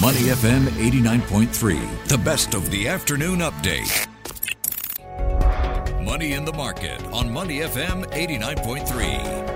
Money FM 89.3, the best of the afternoon update. Money in the market on Money FM 89.3.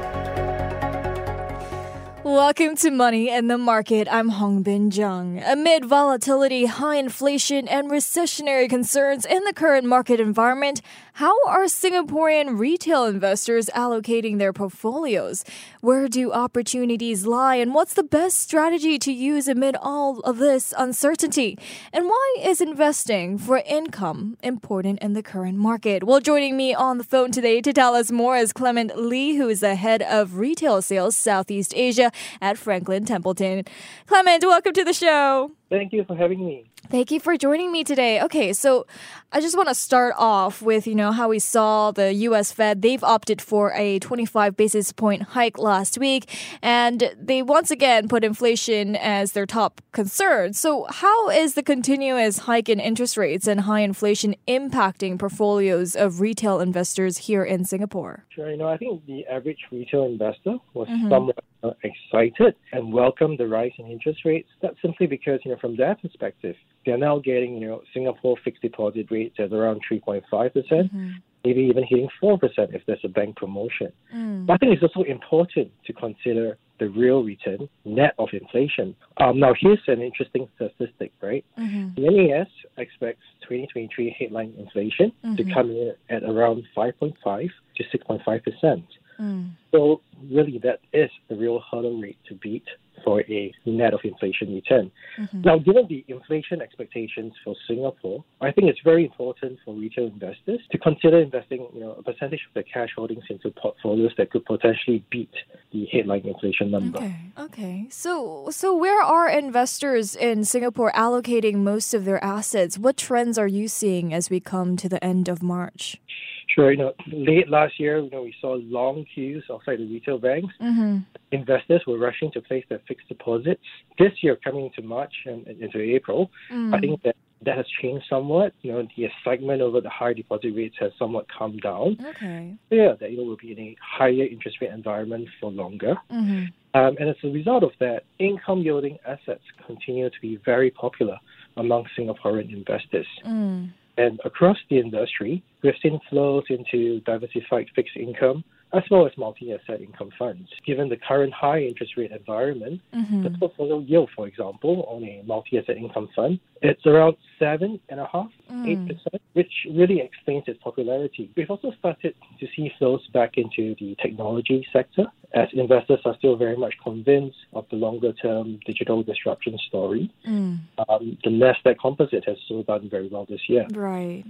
Welcome to Money in the Market. I'm Hongbin Jeong. Amid volatility, high inflation, and recessionary concerns in the current market environment, how are Singaporean retail investors allocating their portfolios? Where do opportunities lie, and what's the best strategy to use amid all of this uncertainty? And why is investing for income important in the current market? Well, joining me on the phone today to tell us more is Clement Lee, who is the head of retail sales Southeast Asia at Franklin Templeton. Clement, welcome to the show. Thank you for having me. Thank you for joining me today. Okay, so I just want to start off with, you know, how we saw the US Fed, they've opted for a 25 basis point hike last week and they once again put inflation as their top concern. So, how is the continuous hike in interest rates and high inflation impacting portfolios of retail investors here in Singapore? Sure, you know, I think the average retail investor was mm-hmm. somewhat excited and welcomed the rise in interest rates. That's simply because, you know, from their perspective, they're now getting, you know, Singapore fixed deposit rates at around 3.5%, percent mm hmm maybe even hitting 4% if there's a bank promotion. Mm. But I think it's also important to consider the real return net of inflation. Um, now, here's an interesting statistic, right? Mm-hmm. The MAS expects 2023 headline inflation mm-hmm. to come in at around 5.5 to 6.5%. Mm. So, really, that is the real hurdle rate to beat for a net of inflation return. Mm-hmm. Now, given the inflation expectations for Singapore, I think it's very important for retail investors to consider investing, you know, a percentage of their cash holdings into portfolios that could potentially beat the headline inflation number. Okay. Okay. So, so where are investors in Singapore allocating most of their assets? What trends are you seeing as we come to the end of March? Sure. You know, late last year, you know, we saw long queues outside the retail banks. Mm-hmm. Investors were rushing to place their fixed deposits. This year, coming into March and into April, mm. I think that that has changed somewhat. You know, the excitement over the high deposit rates has somewhat calmed down. Okay. Yeah, that you know will be in a higher interest rate environment for longer. Mm-hmm. Um, and as a result of that, income yielding assets continue to be very popular among Singaporean investors. Mm. And across the industry, we've seen flows into diversified fixed income as well as multi-asset income funds. Given the current high interest rate environment, mm-hmm. the portfolio yield, for example, on a multi-asset income fund, it's around seven and a half, mm. eight percent, which really explains its popularity. We've also started to see flows back into the technology sector as investors are still very much convinced of the longer term digital disruption story. Mm. Um, the Nasdaq Composite has still done very well this year. Right.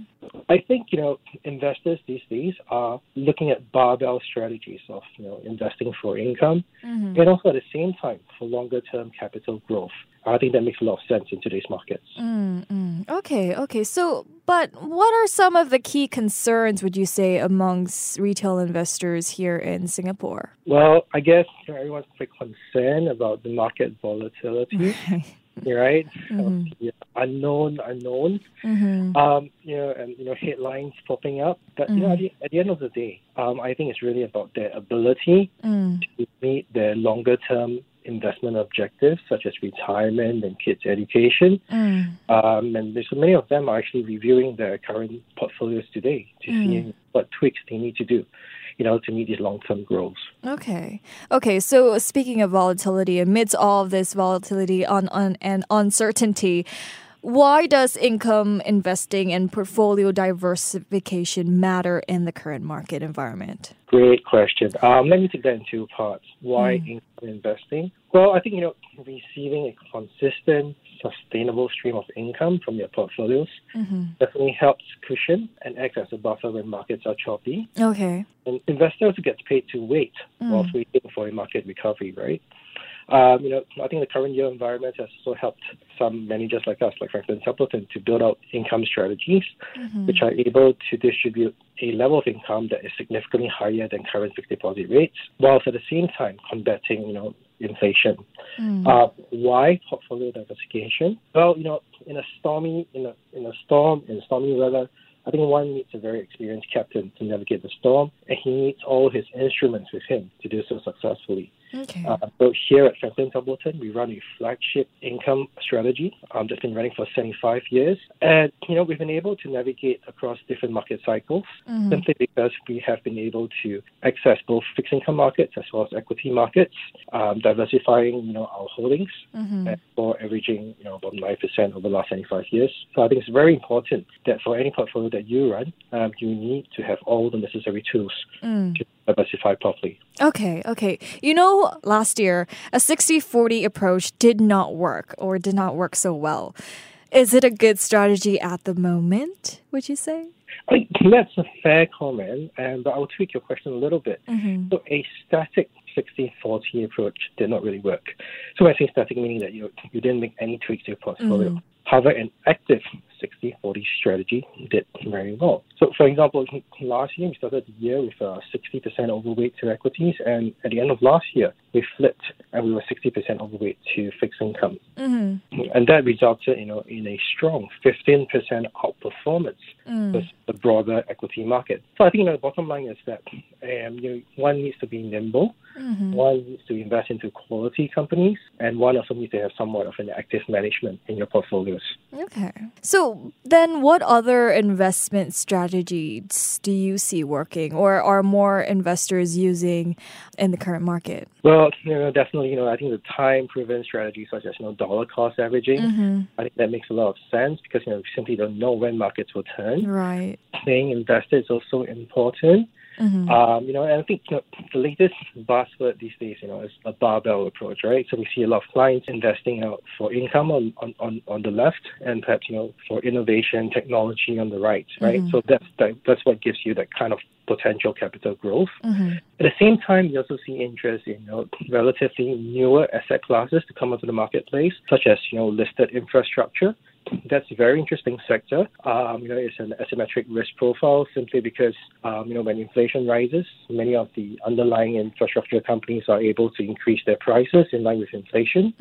I think you know investors these days are looking at barbell strategies of you know investing for income mm-hmm. and also at the same time for longer term capital growth. I think that makes a lot of sense in today's markets. Mm-hmm. Okay, okay. So, but what are some of the key concerns, would you say, amongst retail investors here in Singapore? Well, I guess everyone's quite concerned about the market volatility. right? Mm-hmm. Yeah, unknown, unknown. Mm-hmm. Um, you know, and you know, headlines popping up. But mm-hmm. you know, at the, at the, end of the day, um, I think it's really about their ability mm. to meet their longer term investment objectives such as retirement and kids' education. Mm. Um, and so many of them are actually reviewing their current portfolios today to mm. see what tweaks they need to do you know, to meet these long-term goals. Okay. Okay. So speaking of volatility, amidst all of this volatility on, on and uncertainty, why does income investing and portfolio diversification matter in the current market environment? Great question. Um, let me take that in two parts. Why mm. income investing? Well, I think you know receiving a consistent, sustainable stream of income from your portfolios mm-hmm. definitely helps cushion and act as a buffer when markets are choppy. Okay. And investors get paid to wait mm. whilst waiting for a market recovery, right? Um, you know, I think the current year environment has also helped some managers like us, like Franklin Templeton, to build out income strategies mm-hmm. which are able to distribute a level of income that is significantly higher than current fixed deposit rates, whilst at the same time combating, you know, inflation. Mm. Uh, why portfolio diversification? Well, you know, in a stormy, in a in a storm, in stormy weather, I think one needs a very experienced captain to navigate the storm, and he needs all his instruments with him to do so successfully. Okay. Uh, so here at Franklin Templeton, we run a flagship income strategy um, that's been running for 75 years. And, you know, we've been able to navigate across different market cycles simply because we have been able to access both fixed income markets as well as equity markets, um, diversifying, you know, our holdings and for averaging, you know, about 9% over the last 75 years. So I think it's very important that for any portfolio that you run, um, you need to have all the necessary tools to diversify properly. Okay, okay. You know, last year, a 60 40 approach did not work or did not work so well. Is it a good strategy at the moment, would you say? I think that's a fair comment, and but I'll tweak your question a little bit. Mm-hmm. So a static 60-40 approach did not really work. So I say static meaning that you you didn't make any tweaks to your portfolio. Mm-hmm. However, an active 60-40 strategy did very well. So, for example, last year we started the year with uh, 60% overweight to equities, and at the end of last year we flipped and we were 60% overweight to fixed income, mm-hmm. and that resulted, you know, in a strong 15% outperformance mm. versus the broader equity market. So I think you know, the bottom line is that um, you know, one needs to be nimble, mm-hmm. one needs to invest into quality companies, and one also needs to have somewhat of an active management in your portfolios. Okay. So then, what other investment strategies do you see working or are more investors using in the current market? Well, you know, definitely, you know, I think the time-proven strategies such as, you know, dollar cost averaging, mm-hmm. I think that makes a lot of sense because, you know, we simply don't know when markets will turn. Right. Staying invested is also important. Mm-hmm. Um, you know, and I think you know, the latest buzzword these days, you know, is a barbell approach, right? So we see a lot of clients investing out for income on, on, on, on the left and perhaps, you know, for innovation, technology on the right, right? Mm-hmm. So that's that, that's what gives you that kind of potential capital growth. Mm-hmm. At the same time, you also see interest in you know, relatively newer asset classes to come onto the marketplace, such as you know listed infrastructure. That's a very interesting sector. Um, you know, it's an asymmetric risk profile simply because um, you know when inflation rises, many of the underlying infrastructure companies are able to increase their prices in line with inflation,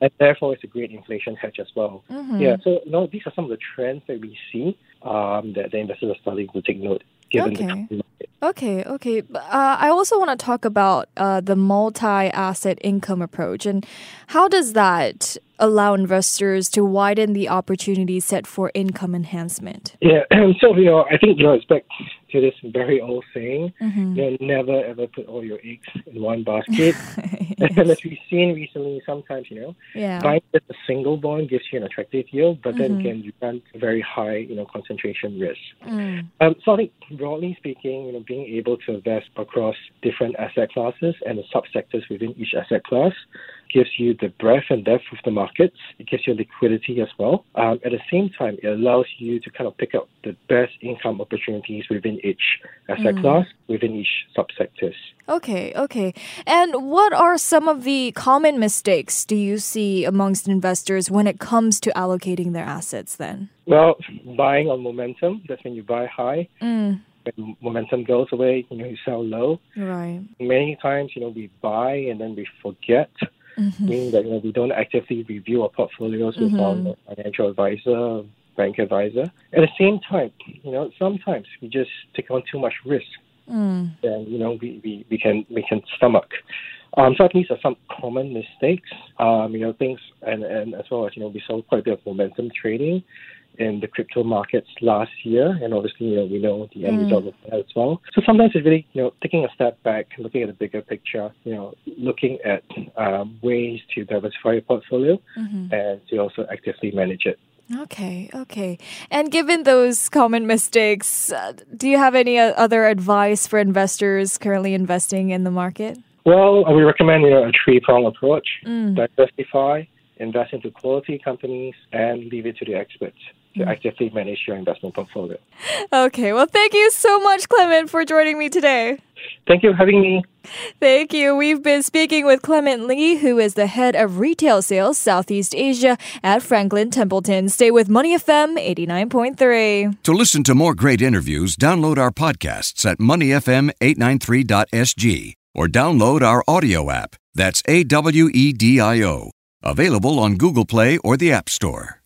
and therefore it's a great inflation hedge as well. Yeah, so you know these are some of the trends that we see um, that the investors are starting to take note given Okay. market. Okay, okay. Uh, I also want to talk about uh, the multi-asset income approach and how does that allow investors to widen the opportunity set for income enhancement? Yeah, so you know, I think you know it's back to this very old saying: mm-hmm. you know, never ever put all your eggs in one basket. and as we've seen recently, sometimes you know, Yeah. buying just a single bond gives you an attractive yield, but then mm-hmm. again, you run very high, you know, concentration risk. Mm. Um, so I think broadly speaking, you know, being able to invest across different asset classes and the subsectors within each asset class gives you the breadth and depth of the markets. It gives you liquidity as well. Um, at the same time, it allows you to kind of pick up the best income opportunities within each asset class, within each subsectors. Okay, okay. And what are some of the common mistakes do you see amongst investors when it comes to allocating their assets then? Well, buying on momentum, that's when you buy high. When momentum goes away, you know, you sell low. Right. Many times, you know, we buy and then we forget, meaning that, you know, we don't actively review our portfolios with our you know, financial advisor, bank advisor. At the same time, you know, sometimes we just take on too much risk and, you know, we, we, we can we can stomach. Um, so these are some common mistakes. Um, you know, things and, and as well as, you know, we saw quite a bit of momentum trading in the crypto markets last year, and obviously, you know, we know the end result of that as well. So sometimes it's really, you know, taking a step back, looking at the bigger picture, you know, looking at um, ways to diversify your portfolio and to also actively manage it. Okay, okay. And given those common mistakes, uh, do you have any uh, other advice for investors currently investing in the market? Well, we recommend you know, a three-prong approach: diversify, invest into quality companies, and leave it to the experts to mm. actively manage your investment portfolio. Okay, well, thank you so much, Clement, for joining me today. Thank you for having me. Thank you. We've been speaking with Clement Lee, who is the head of retail sales Southeast Asia at Franklin Templeton. Stay with Money FM 89.3. To listen to more great interviews, download our podcasts at moneyfm893.sg or download our audio app. That's A W E D I O. Available on Google Play or the App Store.